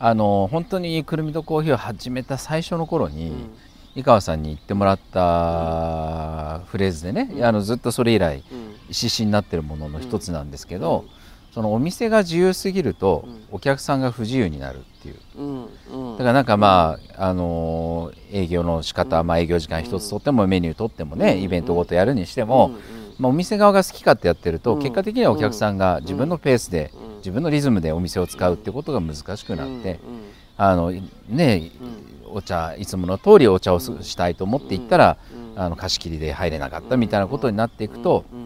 あの本当にくるみとコーヒーを始めた最初の頃に、うん。井川さんに言ってもらったフレーズでね、あのずっとそれ以来うん。指針になってるものの一つなんですけど、そのお店が自由すぎると、うん。お客さんが不自由になるっていう。だからなんかまあ、あのー営業の仕方、まあ営業時間一つとってもメニュー取ってもね、うん。イベントごとやるにしても、まあ、お店側が好き勝手やってると、うん。結果的にはお客さんが自分のペースで、うん。自分のリズムでお店を使うってことが難しくなって、あのね、お茶いつもの通りお茶をすしたいと思って行ったら、うん。あの貸し切りで入れなかったみたいなことになっていくと、う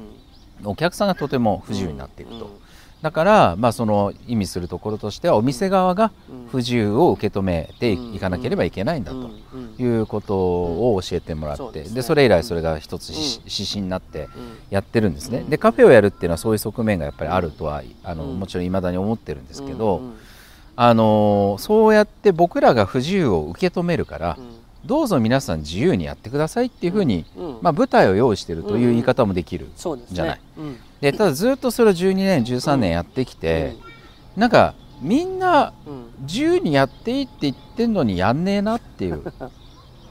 ん。お客さんがとても不自由になっていくと、うん。だから、まあ、その意味するところとしてはお店側がうん。不自由を受け止めていかなければいけないんだと。うんいうことを教えてもらって、そうですね。でそれ以来それが一つ指針になってうん。やってるんですね、うん。でカフェをやるっていうのはそういう側面がやっぱりあるとはあのうん。もちろんいまだに思ってるんですけど、うんあのそうやって僕らが不自由を受け止めるから、どうぞ皆さん自由にやってくださいっていうふうに、うん。うん。まあ、舞台を用意してるという言い方もできる、じゃない。うん。でただずっとそれを12年13年やってきて、なんかみんなうん。自由にやっていいって言ってんのにやんねえなっていう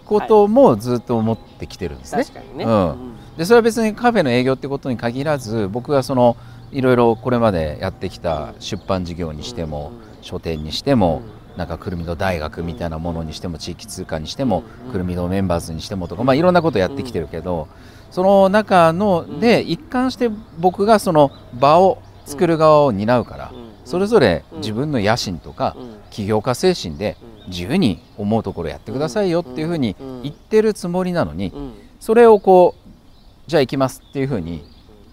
こともずっと思ってきてるんですね。ね。うん。でそれは別にカフェの営業ってことに限らず僕がそのいろいろこれまでやってきた出版事業にしても、書店にしても、なんかくるみの大学みたいなものにしても地域通貨にしても、くるみのメンバーズにしてもとか、まあ、いろんなことやってきてるけど、その中ので一貫して僕がその場を作る側を担うから、それぞれ自分の野心とか起業家精神で自由に思うところやってくださいよっていうふうに言ってるつもりなのにそれをこうじゃあ行きますっていうふうに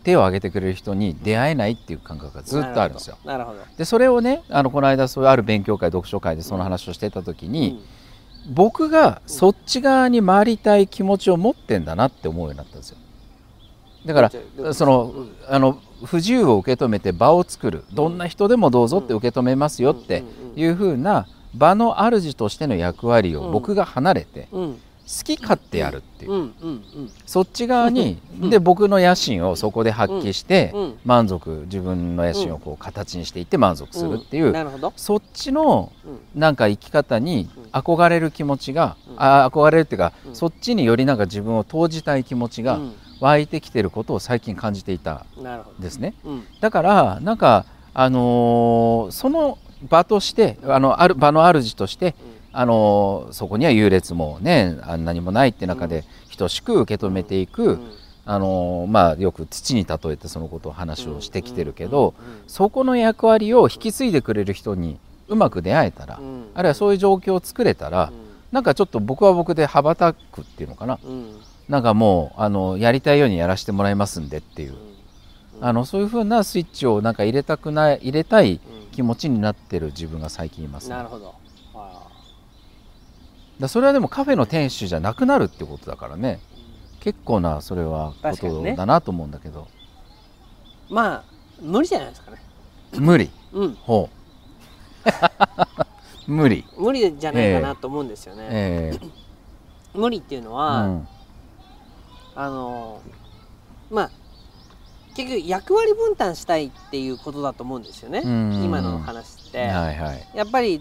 手を挙げてくれる人に出会えないっていう感覚がずっとあるんですよ。なるほどでそれをねあのこの間そういうある勉強会読書会でその話をしてた時に、僕がそっち側に回りたい気持ちを持ってんだなって思うようになったんですよ。だからそのあの不自由を受け止めて場を作る。どんな人でもどうぞって受け止めますよっていうふうな場の主としての役割を僕が離れてうん。好き勝手やるっていう。そっち側にうん。で僕の野心をそこで発揮してうん満足自分の野心をこう形にしていって満足するっていうそっちのうん。なんか生き方にうん。憧れる気持ちがうん。あ憧れるっていうかうん。そっちによりなんか自分を投じたい気持ちがうん。湧いてきてることを最近感じていたんですね。だからなんかあのーその場としてあのある場の主としてあのーそこには優劣もねあ何もないって中で等しく受け止めていく、あのーまあよく土に例えてそのことを話をしてきてるけど、そこの役割を引き継いでくれる人にうまく出会えたら、あるいはそういう状況を作れたら、なんかちょっと僕は僕で羽ばたくっていうのかな、なんかもうあのやりたいようにやらせてもらいますんでっていう、あのそういうふうなスイッチをなんか入れたくない入れたい気持ちになってる自分が最近います、ね、なるほど。あだそれはでもカフェの店主じゃなくなるってことだからね。結構なそれはことだなと思うんだけど、ーまあ無理じゃないですかね。無理。うん。ほう。無理。無理じゃないかなと思うんですよね、ええ。無理っていうのうは、ん。あのまあ結局役割分担したいっていうことだと思うんですよね、うん。今の話って、はいはい。やっぱり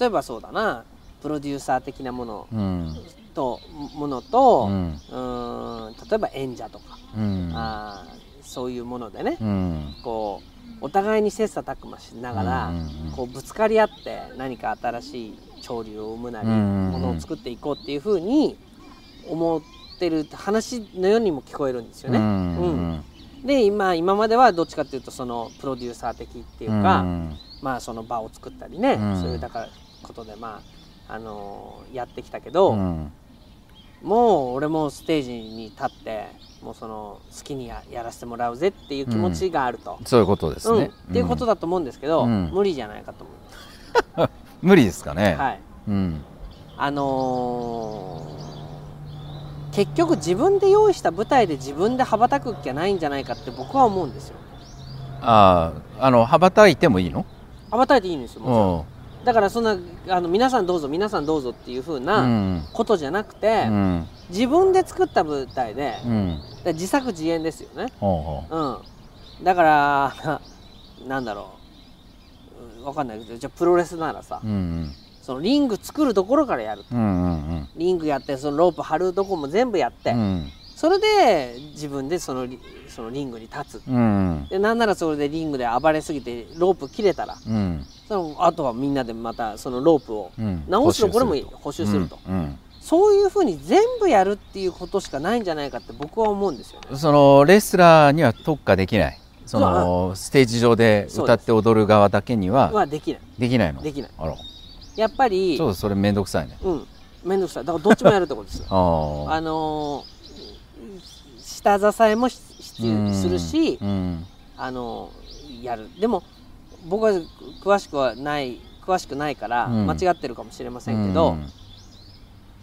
例えばそうだな。プロデューサー的なもの。うん。とものと、ううん。ーん。例えば演者とか、うん。あーそういうものでね、うん。こうお互いに切磋琢磨しながら、うんこうぶつかり合って何か新しい潮流を生むなり、ものを作っていこうっていうふうに思ってる話のようにも聞こえるんですよね。うん。うんで今今まではどっちかっていうとそのプロデューサー的っていうか、うん。まあその場を作ったりね、うん。そういうだからことでまああのーやってきたけど、うん。もう俺もステージに立ってもうその好きにややらせてもらうぜっていう気持ちがあると、そういうことですうん。ね、っていうことだと思うんですけど、うん。無理じゃないかと思 無理ですかね、う、はい、うん。あのー結局自分で用意した舞台で自分で羽ばたくっきゃないんじゃないかって僕は思うんですよ。あああの羽ばたいてもいいの？羽ばたいていいんですよもちろん。う。だからそんなあの皆さんどうぞ皆さんどうぞっていう風んうなん。ことじゃなくて、うん。自分で作った舞台で、うん。で自作自演ですよね。ほうほう。ん。だから なんだろう。わかんないけどじゃあプロレスならさ、うんそのリング作るところからやるリングやってそのロープ張るとこも全部やって、うん。それで自分でそのリそのリングに立つ。うんでなんならそれでリングで暴れすぎてロープ切れたら。うん。そのあとはみんなでまたそのロープをうん。直すところも補修すると、うんそういうふうに全部やるっていうことしかないんじゃないかって僕は思うんですよね。そのレスラーには特化できない。そのステージ上で歌って踊る側だけにははできない。できないの？できない。あらやっぱりちょっとそれ面倒くさいね。うん。面倒くさい。だからどっちもやるってことです。よ。あのー下支えもし必要するし、うん。あのーやる。でも僕は詳しくはない詳しくないからうん。間違ってるかもしれませんけど、うん。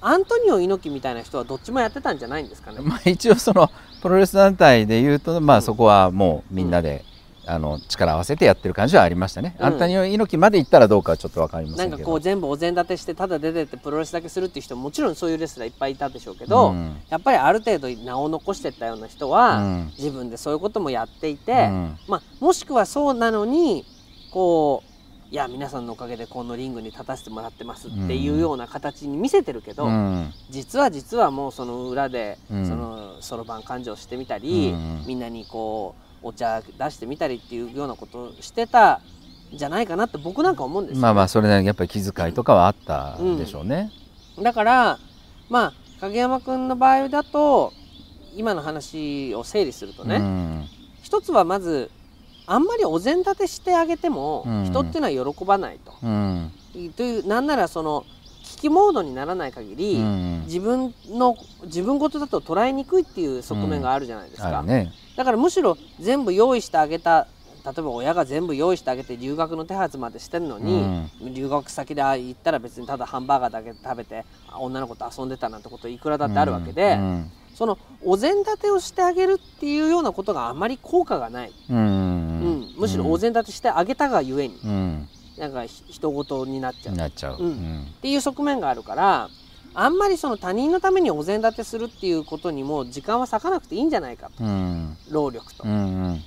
アントニオ猪木みたいな人はどっちもやってたんじゃないんですかね。まあ、一応そのプロレス団体でいうと、まあ、そこはもうみんなで、あの力を合わせてやってる感じはありましたね、うん。アントニオ猪木まで行ったらどうかはちょっと分かりまなんかせんけどこう全部お膳立てしてただ出てってプロレスだけするっていう人ももちろんそういうレスラーいっぱいいたでしょうけど、うん。やっぱりある程度名を残してったような人は、うん。自分でそういうこともやっていて、うん。まあ、もしくはそうなのにこういや皆さんのおかげでこのリングに立たせてもらってますっていうような形に見せてるけど、うん。実は実はもうその裏でうん。そのそろばん勘定してみたり、うん。みんなにこうお茶出してみたりっていうようなことをしてたんじゃないかなって僕なんか思うんですよ、まあまあそれなりにやっぱり気遣いとかはあったでしょうね。だからまあ影山君の場合だと今の話を整理するとね、うん。一つはまずあんまりお膳立てしてあげてもうん。人っていうのは喜ばないと。うん。というなんならその危機モードにならない限り、うん。自分の自分事だと捉えにくいっていう側面があるじゃないですか、あるね。だからむしろ全部用意してあげた例えば親が全部用意してあげて留学の手はずまでしてるのに、留学先で行ったら別にただハンバーガーだけ食べてあ女の子と遊んでたなんてこといくらだってあるわけで、うん。そのお膳立てをしてあげるっていうようなことがあまり効果がない、うん。うん。むしろお膳立てしてあげたがゆえに。うんなんかひ人事になっちゃう。っなっちゃう。うん。うん。ていう側面があるからあんまりその他人のためにお膳立てするっていうことにも時間は割かなくていいんじゃないかと。うん。労力と。う。ん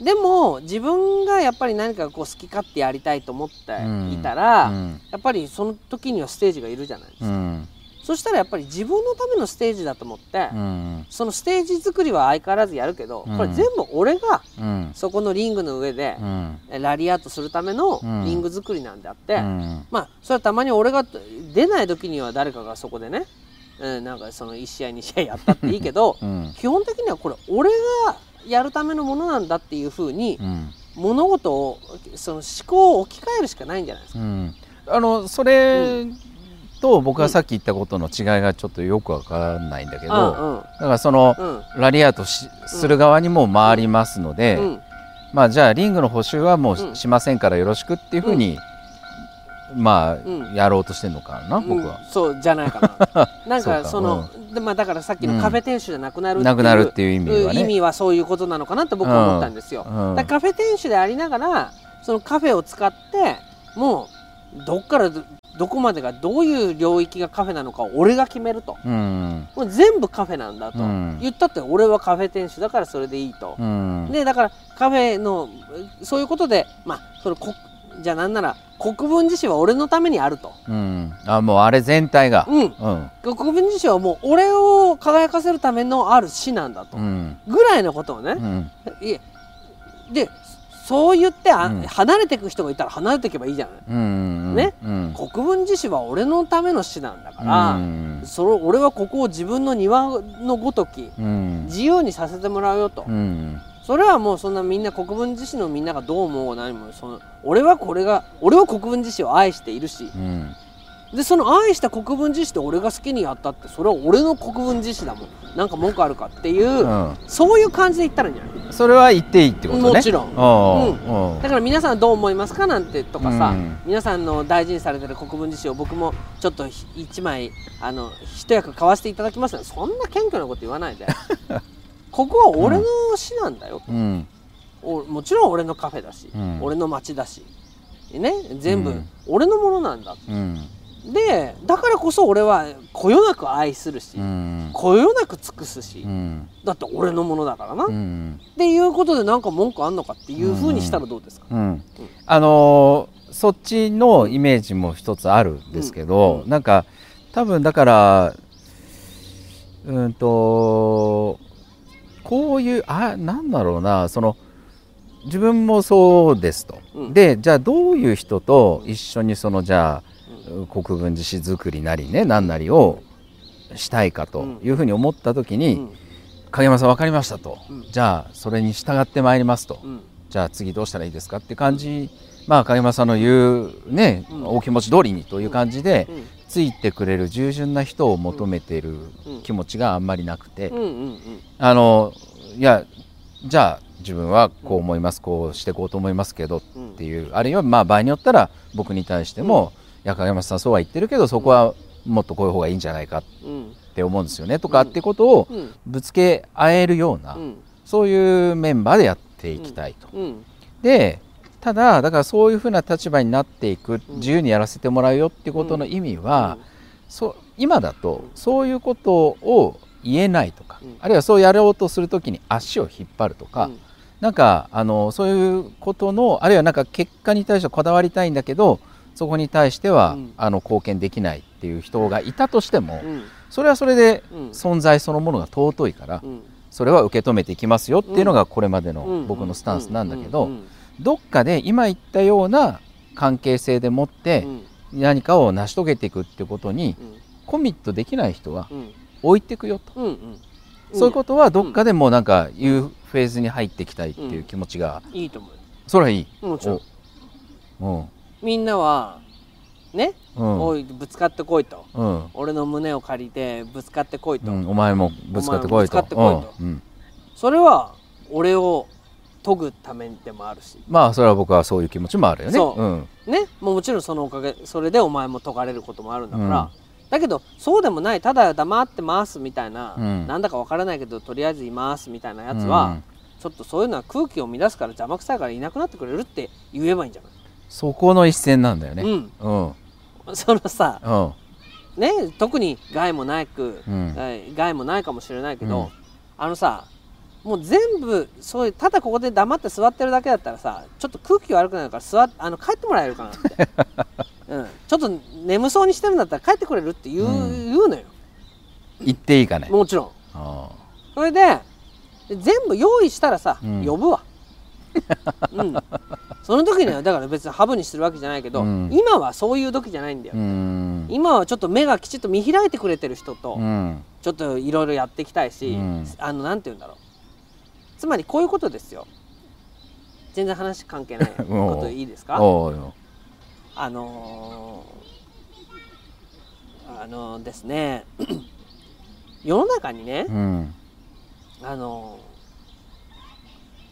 でも自分がやっぱり何かこう好き勝手やりたいと思っていたら、うん。やっぱりその時にはステージがいるじゃないですか、うんそしたらやっぱり自分のためのステージだと思って、うん。そのステージ作りは相変わらずやるけど、うん。これ全部俺がうん。そこのリングの上でうん。ラリアートするためのうん。リング作りなんであって、うん。まあそれはたまに俺が出ない時には誰かがそこでね、うん、なんかその1試合2試合やったっていいけど うん。基本的にはこれ俺がやるためのものなんだっていうふうにうん。物事をその思考を置き換えるしかないんじゃないですか。うん。あのそれと僕がさっき言ったことの違いがちょっとよくわからないんだけど、うんだからそのうん。ラリアートしする側にも回りますので、うん。まあじゃあリングの補修はもうし,、うん。ませんからよろしくっていうふうに、まあ、うん。やろうとしてるのかな、僕は。うんそうじゃないかな。なんかか。そのでまあだからさっきのカフェ店主じゃなくなるっていうなくなるっていう意味はね。意味はそういうことなのかなって僕は思ったんですよ、うん。だカフェ店主でありながらそのカフェを使ってもうどっからどどこまでがどういう領域がカフェなのかを俺が決めると。うん。もう全部カフェなんだと、うん。言ったって俺はカフェ店主だからそれでいいと、うん。でだからカフェのそういうことでまあそのこじゃあなんなら国分寺市は俺のためにあると、うん。あもうあれ全体が。うん、うん。国分寺市はもう俺を輝かせるためのある市なんだと、うん。ぐらいのことをね。う、ん。いえでそう言ってあ、うん。離れていく人がいたら離れていけばいいじゃない、うんねうん。国分寺市は俺のための市なんだから、うん。それ俺はここを自分の庭のごときうん。自由にさせてもらうよと、うん。それはもうそんなみんな国分寺市のみんながどう思う何も。その俺はこれが俺は国分寺市を愛しているし。うん。でその愛した国分寺市って俺が好きにやったってそれは俺の国分寺市だもんなんか文句あるかっていう、うん。そういう感じで言ったらいいんじゃない？それは言っていいってことね。もちろん。んうん。だから皆さんどう思いますかなんてとかさ、うん。皆さんの大事にされてる国分寺市を僕もちょっとひ一枚あの一役買わせていただきますねそんな謙虚なこと言わないで。ここは俺の市なんだよ、うん。おもちろん俺のカフェだし、うん。俺の町だし。ね？全部うん。俺のものなんだ、うんでだからこそ俺はこよなく愛するし、うん。こよなく尽くすし、うん。だって俺のものだからな、うっんていうことでなんか文句あんのかっていうふうにしたらどうですか、うん。あのーそっちのイメージも一つあるんですけど、うん。なんか多分だからうんとこういうあなんだろうなその自分もそうですと、うん。でじゃあどういう人と一緒にそのじゃあ国分寺市作りなりね何なりをしたいかというふうに思った時に、うん。影山さん分かりましたと、うん。じゃあそれに従ってまいりますと、うん。じゃあ次どうしたらいいですかって感じ。まあ影山さんの言うね、うん。お気持ち通りにという感じで、うん。ついてくれる従順な人を求めているうん。気持ちがあんまりなくて、あのいやじゃあ自分はこう思いますこうしていこうと思いますけどっうんていうあるいはまあ場合によったら僕に対しても「いや影山さんそうは言ってるけどそこはもっとこういう方がいいんじゃないかっうんて思うんですよね」とかってことをうん。ぶつけ合えるような、うん。そういうメンバーでやっていきたいと。うん。でただだからそういうふうな立場になっていくうん。自由にやらせてもらうよってことの意味は、そう今だとそういうことを言えないとか、うん。あるいはそうやろうとするときに足を引っ張るとか、うん。なんかあのそういうことのあるいはなんか結果に対してこだわりたいんだけどそこに対しては、うん。あの貢献できないっていう人がいたとしても、うん。それはそれでうん。存在そのものが尊いから、うん。それは受け止めていきますよっていうのがこれまでのうん。僕のスタンスなんだけど、うん。うん。どっかで今言ったような関係性でもってうん。何かを成し遂げていくってことにうん。コミットできない人はうん。置いていくよと、うんうん。そういうことはどっかでもうなんかいうフェーズに入っていきたいっていう気持ちが、いいと思うよ。それはいい。もちろん。おみんなはね、うん。おいぶつかってこいと。うん。俺の胸を借りてぶつかってこいと、うん、お前もぶつかってこいと。うん。うん。それは俺を研ぐためでもあるし。まあそれは僕はそういう気持ちもあるよね。そう。うん。ね？もうもちろんそのおかげそれでお前も解かれることもあるんだから、うん。だけどそうでもないただ黙ってますみたいな、うん。なんだかわからないけどとりあえずいますみたいなやつは、ちょっとそういうのは空気を乱すから邪魔くさいからいなくなってくれるって言えばいいんじゃない、そこの一線なんだよね。うん。うん。そのさうん。ね特に害もないく、うん。えー害もないかもしれないけど、うん。あのさもう全部そういうただここで黙って座ってるだけだったらさちょっと空気悪くなるから座っあの帰ってもらえるかなって、うん、ちょっと眠そうにしてるんだったら帰ってくれるって言う,、うん。言うのよ。言っていいかね。もちろん。あ。それで全部用意したらさ、うん。呼ぶわ、うん、その時にはだから別にハブにするわけじゃないけど、うん。今はそういう時じゃないんだよ、今はちょっと目がきちっと見開いてくれてる人と、うん。ちょっといろいろやっていきたいし、うん。あのなんて言うんだろう。つまりこういうことですよ。全然話関係ない こといいですか？あのーあのですね 世の中にね、うん。あのー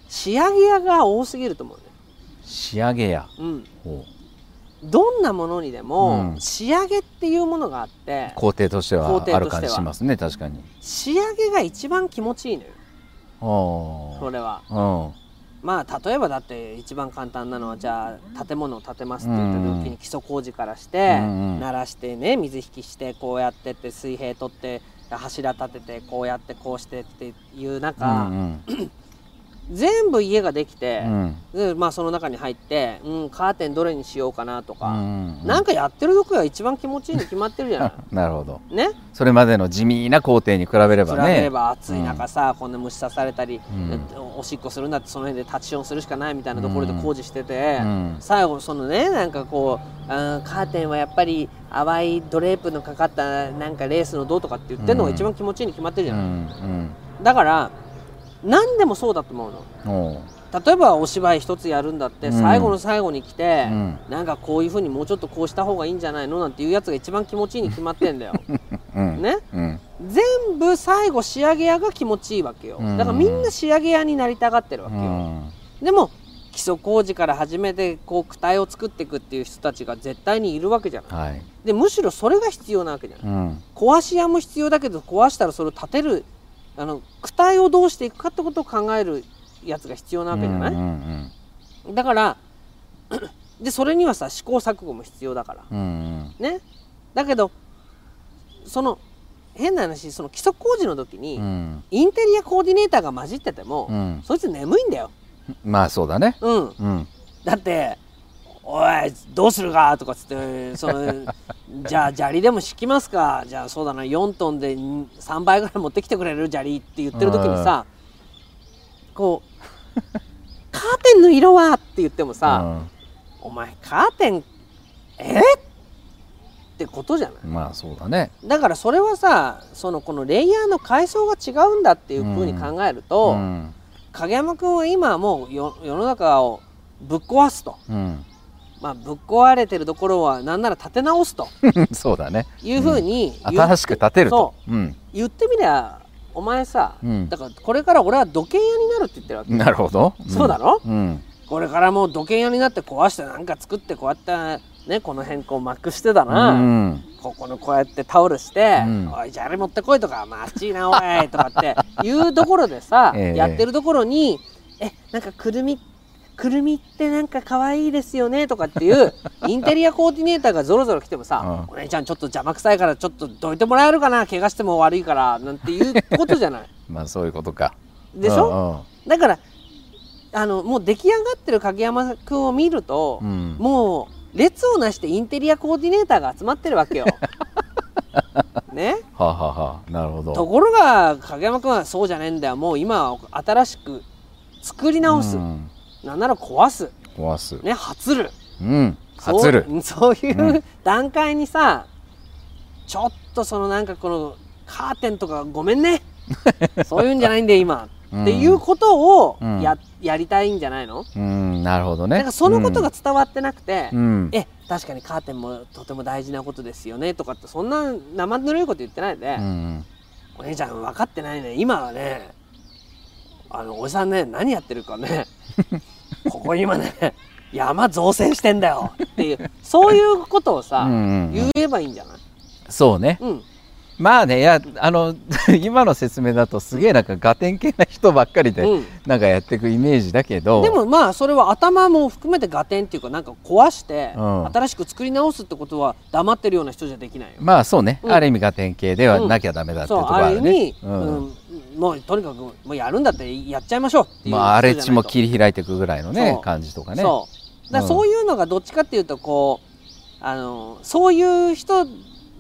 仕上げ屋が多すぎると思うね、仕上げや。うん、ほどんなものにでも、うん。仕上げっていうものがあってう工程としては工程としては。ある感じしますね確かに。仕上げが一番気持ちいいのよ。おそれは。うん。まあ例えばだって一番簡単なのはじゃあ建物を建てますって言った時に基礎工事からして、うんうん。鳴らしてね水引きしてこうやってって水平取って柱立ててこうやってこうしてっていうなんうか、ん 全部家ができてう、ん。でまあその中に入って、うん、カーテンどれにしようかなとうか、んなんかやってる時が一番気持ちいいに決まってるじゃない。なるほど。ね、それまでの地味な工程に比べれ比ばね。べれば暑い中さ、こんな虫刺されたり、うん。おしっこするんだってその辺でタッチションするしかないみたいなところで工事してて、うん。最後そのねなんかこうあーカーテンはやっぱり淡いドレープのかかったなんかレースのどうとかって言ってるのが一番気持ちいいに決まってるじうゃない、ん。だから何でもそうだと思うの。例えばお芝居一つやるんだって、うん。最後の最後に来て、うん。なんかこういうふうにもうちょっとこうした方がいいんじゃないのなんていうやつが一番気持ちいいに決まってんだよ。うん。ね？うん。全部最後仕上げ屋が気持ちいいわけよ。うん。だからみんな仕上げ屋になりたがってるわうけよ、ん。でも基礎工事から始めてこう躯体を作っていくっていう人たちが絶対にいるわけじゃないはい。でむしろそれが必要なわけじゃない。うん。壊し屋も必要だけど壊したらそれを立てるあの躯体をどうしていくかってことを考えるやつが必要なわけじゃない、うんうんだから でそれにはさ試行錯誤も必要だから。うんうん。ね？だけどその変な話その基礎工事の時に、うん。インテリアコーディネーターが混じってても、うん。そいつ眠いんだよ、まあそうだね。うん、うん。だっておいどうするか?」とかっつってその じゃあ砂利でも敷きますか。じゃあそうだな4トンで3倍ぐらい持ってきてくれる砂利って言ってる時にさ、こう「カーテンの色は?」って言ってもさ、うん。お前カーテンえ？ってことじゃない？まあそうだね。だからそれはさそのこのレイヤーの階層が違うんだっていうふうに考えると、うん。影山君は今はもうよ世の中をぶっ壊すと、うんまあ、ぶっ壊れてるところはなんなら立て直すと。そうだね。いうふうに言,、新しく建てると。そう。う言ってみりゃお前さ、うん。だからこれから俺は土建屋になるって言ってるわけ。んなるほど。ん。そうだろ？うん。これからもう土建屋になって壊してなんか作ってこうやってねこの辺こうマックしてだな、うん。ここのこうやってタオルして「うん。おいじゃああれ持ってこい」とか「まあ、あっちいなおい」とかっていうところでさ、ええやってるところに「えなんかくるみくるみってなんか可愛いですよね」とかっていう インテリアコーディネーターがぞろぞろ来てもさ「うお姉ちゃんちょっと邪魔くさいからちょっとどいてもらえるかな怪我しても悪いから」なんていうことじゃない？まあそういうことか。でしょ、だからあのもう出来上がってる影山君を見ると、うん。うんもう列をなしてインテリアコーディネーターが集まってるわけよ。ね、はあ、はあはあ、なるほど。ところが影山君はそうじゃねえんだよ。もう今は新しく作り直す、うんなんなら壊す、壊す。ね、初る。うんそう初る。そういうう段階にさちょっとそのなんかこのカーテンとかごめんね。そういうんじゃないんだよ今、うん。っていうことをうん。や,、やりたいんじゃないの？うんなるほどね。なんかそのことが伝わってなくて、うん。え確かにカーテンもとても大事なことですよねとかってそんな生ぬるいこと言ってないで、うん。お姉ちゃん分かってないね今はねあのおじさんね何やってるかね ここ今ね山造成してんだよっていうそういうことをさ、うんうんうん。言えばいいんじゃない？そうね。うんまあねいやあの 今の説明だとすげえなんかガテン系な人ばっかりで、うん。なんかやっていくイメージだけど。でもまあそれは頭も含めて合点っていうかなんか壊してうん。新しく作り直すってことは黙ってるような人じゃできないよ。まあそうね、うん。ある意味ガテン系ではなきゃダメだっていうところあるね。うん。うん。もうとにかくもうやるんだってやっちゃいましょうっていうまあ荒れ地もり切り開いていくぐらいのね感じとかね。そう。だそういうのがどっちかっていうとこうあのそういう人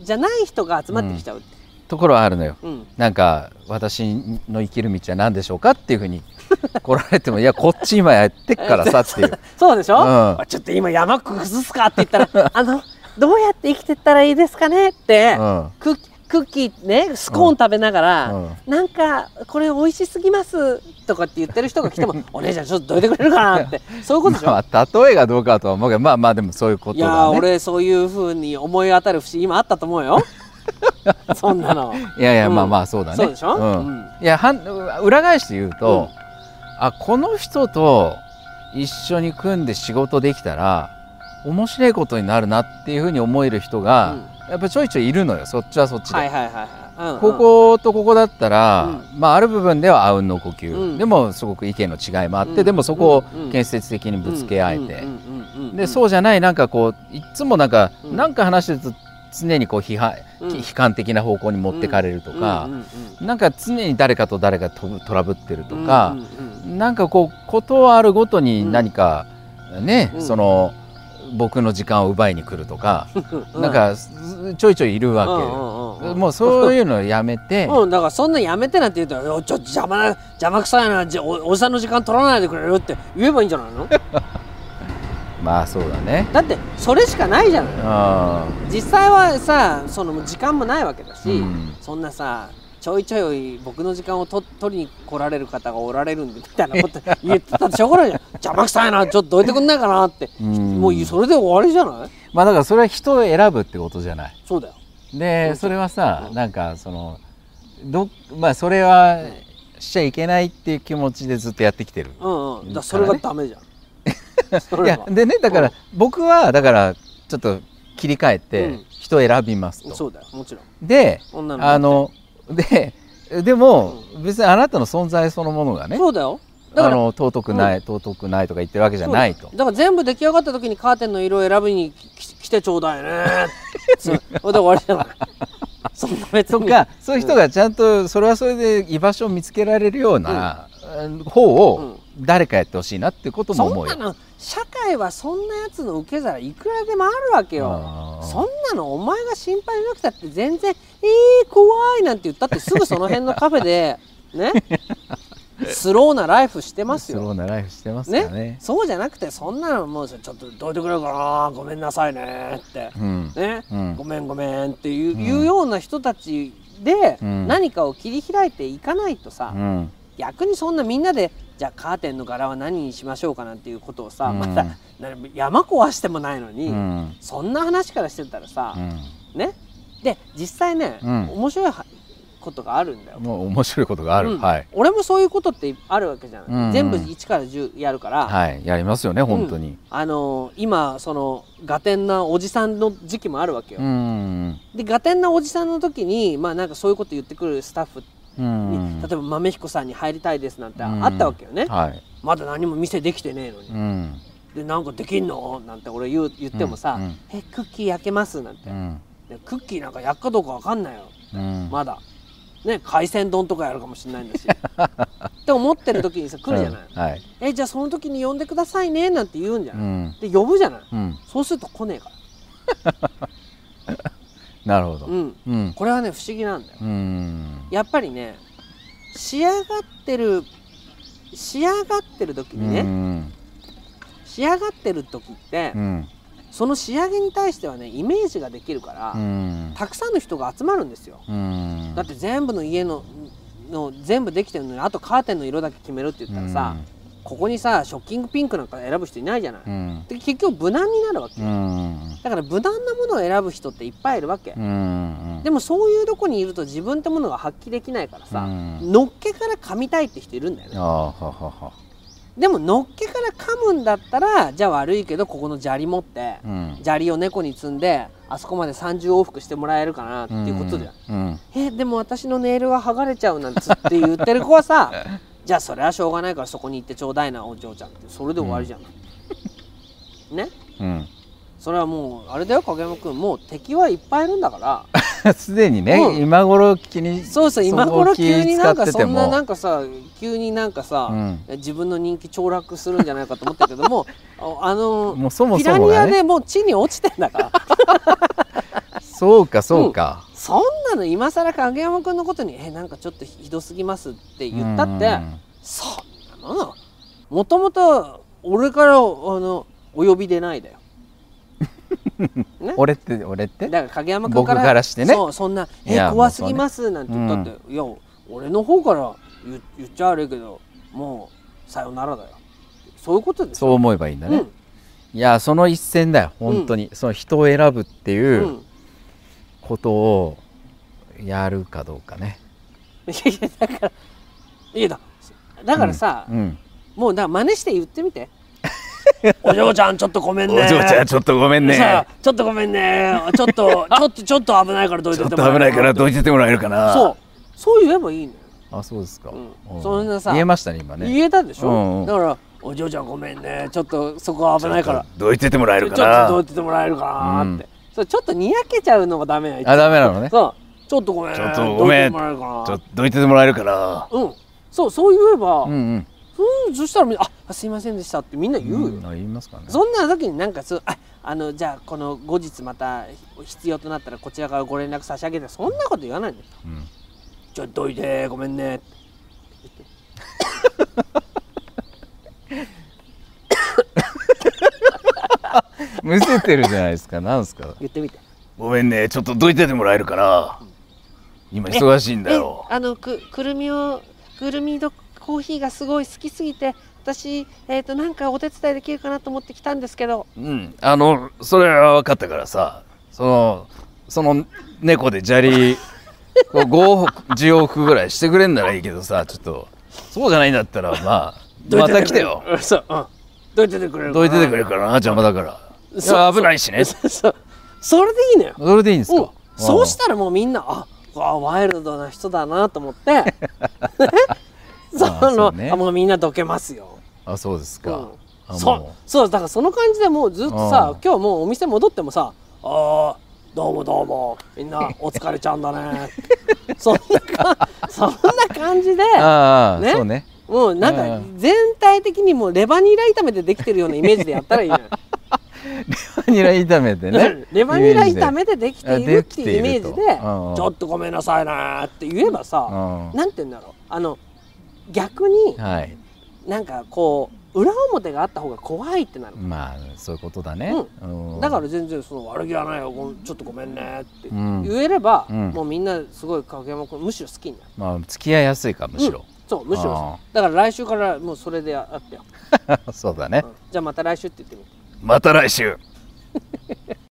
じゃない人が集まってきちゃう、ところはあるのよ。うん。なんか私の生きる道は何でしょうかっていうふうに 来られてもいやこっち今やってっからさっていう。そうでしょ、うん。ちょっと今山崩すかって言ったらあのどうやって生きてったらいいですかねって、うん。クックッキーねスコーン食べながら、うん。なんかこれ美味しすぎますとかって言ってる人が来ても お姉ちゃんちょっとどいてくれるかなって。そういうことでしょ、まあ例えがどうかとは思うけどまあまあでもそういうこといや俺そういうふうに思い当たる節今あったと思うよ。そんなの。いやいや、うん。まあまあそうだね。そうでしょ？うん。うん。いやはん裏返して言うと、うん。あこの人と一緒に組んで仕事できたら面白いことになるなっていうふうに思える人が、やっぱちょいちょいいるのよ。そっちはそっちで、はいはいはいはい、うんうん。こことここだったら、まあある部分ではあうんの呼吸、うん。でもすごく意見の違いもあって、うん。でもそこうんうんを建設的にぶつけ合えて、うんうんうんうんうんでそうじゃないなんかこういっつもなんか、うん。なんか話してると常にこう批判、うん。悲観的な方向に持ってかれるとか、うんうんうんなんか常に誰かと誰かとトラブってるとかうん、うん。なんかこうことあるごとに何かね、うん。その僕の時間を奪いに来るとか、うんなんかすちょいちょいいるわけよ。うんうんうんうんもうそういうのをやめて、うん、だからそんなやめてなんて言うと「ちょっと邪魔な邪魔くさいなじゃおおじさんの時間取らないでくれる?」って言えばいいんじゃないの？まあそうだね。だってそれしかないじゃないあ実際はさその時間もないわけだし、うんそんなさちょいちょい僕の時間をと取りに来られる方がおられるんでみたいなこと言ってた。ってしょうがないじゃん邪魔くさいなちょっとどいてくんないかなって、うん。もうそれで終わりじゃない？まあだからそれは人を選ぶってことじゃない。そうだよ。でそれはさ、うん。なんかそのどまあそれはしちゃいけないっていう気持ちでずっとやってきてる。うんうん。それがダメじゃん。そいやでねだから僕はだからちょっと切り替えうてん。人を選びますと。そうだよ。もちろん。であのででも別にあなたの存在そのものがねそうだよ。あの尊くない、尊くないとか言ってるわけじゃないと。だだから全部出来上がった時にカーテンの色を選びにき来てちょうだいね。で終わりじゃないそんな別に。とか。そういう人がちゃんとそれはそれで居場所を見つけられるような方を誰かやってほしいなってことも思うよ。そんな。の社界はそんなやつの受け皿いくらでもあるわけよ。そんなのお前が心配なくたって全然「えー、怖い」なんて言ったってすぐその辺のカフェで ね。スローなライフしてますスローよ。なライフしてますね。ね。そうじゃなくてそんなのもうちょっとどいてくれるかな。ごめんなさいねって、うん。ね、うん。ごめんごめんっていう,、うん。いうような人たちでうん。何かを切り開いていかないとさ、うん。逆にそんなみんなでじゃあカーテンの柄は何にしましょうかなんていうことをさ、うん。またな山壊してもないのに、うん。そんな話からしてたらさ、うん。ね？で実際ね、うん。面白いはことがあるんだよ。もう面白いことがある、うん。はい。俺もそういうことってあるわけじゃん、うんうん。全部1から10やるから、はい。やりますよね本当に。あのー今そのガテンなおじさんの時期もあるわけよ、うん。でガテンなおじさんの時にまあなんかそういうこと言ってくるスタッフうに、ん。例えば豆彦さんに入りたいですなんてうん。あったわけよね、はい。まだ何も店できてねえのに、うん。でなんかできんの？なんて俺言う言ってもさ「うんうん。えクッキー焼けます」なんて、うん。でクッキーなんか焼くかどうかわかんないよ。うん。まだ。ね海鮮丼とかやるかもしれないんだし。って思ってる時にさ来るじゃない、うん。はい。えじゃあその時に呼んでくださいねなんて言うんじゃない、うん。で呼ぶじゃない。うん。そうすると来ねえから なるほど。うん。うん。これはね不思議なんだよ。うん。やっぱりね仕上がってる仕上がってる時にね、うん。仕上がってる時って、うん。その仕上げに対してはねイメージができるから、うん。たくさんの人が集まるんですよ、うん。だって全部の家のの全部できてるのにあとカーテンの色だけ決めるって言ったらさ、ここにさショッキングピンクなんか選ぶ人いないじゃない、うん。で結局無難になるわけ、うん。だから無難なものを選ぶ人っていっぱいいるわけ、うんでもそういうとこにいると自分ってものが発揮できないからさ、うん。のっけから噛みたいって人いるんだよね。ああははは。でものっけから噛むんだったらじゃあ悪いけどここの砂利持って、うん。砂利を猫に積んであそこまで30往復してもらえるかなっていうことじゃん、うん。えでも私のネイルが剥がれちゃうなんつって言ってる子はさ じゃあそれはしょうがないからそこに行ってちょうだいなお嬢ちゃんってそれで終わりじゃん、ね？うん。それはもうあれだよ影山君もう敵はいっぱいいるんだから。すでにね、う。ん今頃気にそうそう今頃急になんかそんななんかかさ急になんかさ、うん。自分の人気凋落するんじゃないかと思ったけどもあ あのもうそもピラニアでもう地に落ちてんだから。そうかそうか、そんなの今更影山君のことに「えなんかちょっとひどすぎます」って言ったって、うん。そんなの。もともと俺からあのお呼びでないだよ。ね、俺って俺って？だから影山君から僕からしてね。そうそんな「え怖すぎます」なんて言ったって、もいや俺の方から言言っちゃ悪いけどもうさよならだよ。そういうことですそう思えばいいんだね、いやその一戦だよ。本当に、その人を選ぶってうん、いううんことをやるかどうかね、いやいやだからいやだだからさ、うんもうだ真似して言ってみて。お嬢ちゃんちょっとごめんね。お嬢ちゃんちょっとごめんね。ちょっとごめんね。ちょっと ちょっとちょっと危ないからどいちょてもらえっと危ないからどててもらえるかな。そう。そう言えばいいのよ。あそうですか、うん。うん。そんなさ言えましたね今ね。言えたでしょ、うんうん。だからお嬢ちゃんごめんね。ちょっとそこは危ないから。どいててもらえちょちょっとどいててもらえるかなって、うんそうちょっとにやけちゃうのがダメなあダメなのね。そうちょっとごめん。ちょっとごめん。どいててもらえるかなちょっとどいててもらえるかなうん。そうそう言えば、うんうん。うん、そしたらみんなあすいませんでしたってみんな言うよ、んあ言いますかね。そんな時になんかそうああのじゃあこの後日また必要となったらこちらからご連絡差し上げてそんなこと言わないのよ。うん。ちょっとどいてごめんねってむせてるじゃないですか。なんですか。言ってみて。ごめんねちょっとどいててもらえるかな今忙しいんだえよあのくくるみをくるみとコーヒーがすごい好きすぎて私えっ、となんかお手伝いできるかなと思って来たんですけど。うん。あのそれは分かったからさそのその猫で砂利こう5往復10往復ぐらいしてくれんならいいけどさちょっとそうじゃないんだったらまあまた来てよ。うんそううん。どいててくれるかな。どいててくれるからな邪魔だから危ないしね。それでいいのよ。それでいいんですうん。かそうしたらもうみんなあわワイルドな人だなと思って。そのうね。あもうみんなどけますよ、あそうですか、うん。あそそうだからその感じでもうずっとさうん今日もうお店戻ってもさ「ああどうもどうもみんなお疲れちゃんだね」そんなかそんな感じでね。そうね。もうなんかうん。全体的にもうレバニラ炒めでできてるようなイメージでやったらいいのよレバニラ炒めてね。レバニラ炒めでできているっていうイメージで。ちょっとごめんなさいなーって言えばさうん。なんて言うんだろう。あの逆にはい。なんかこう裏表があった方が怖いってなる。まあそういうことだね、うん。だから全然その悪気はないよごちょっとごめんねってうん。言えれば、うん。もうみんなすごい影山君むしろ好きになる。まあ付き合いやすいかむしろ、そうむしろあだから来週からもうそれでやってよ、そうだね。うん。じゃあまた来週って言ってみてまた来週。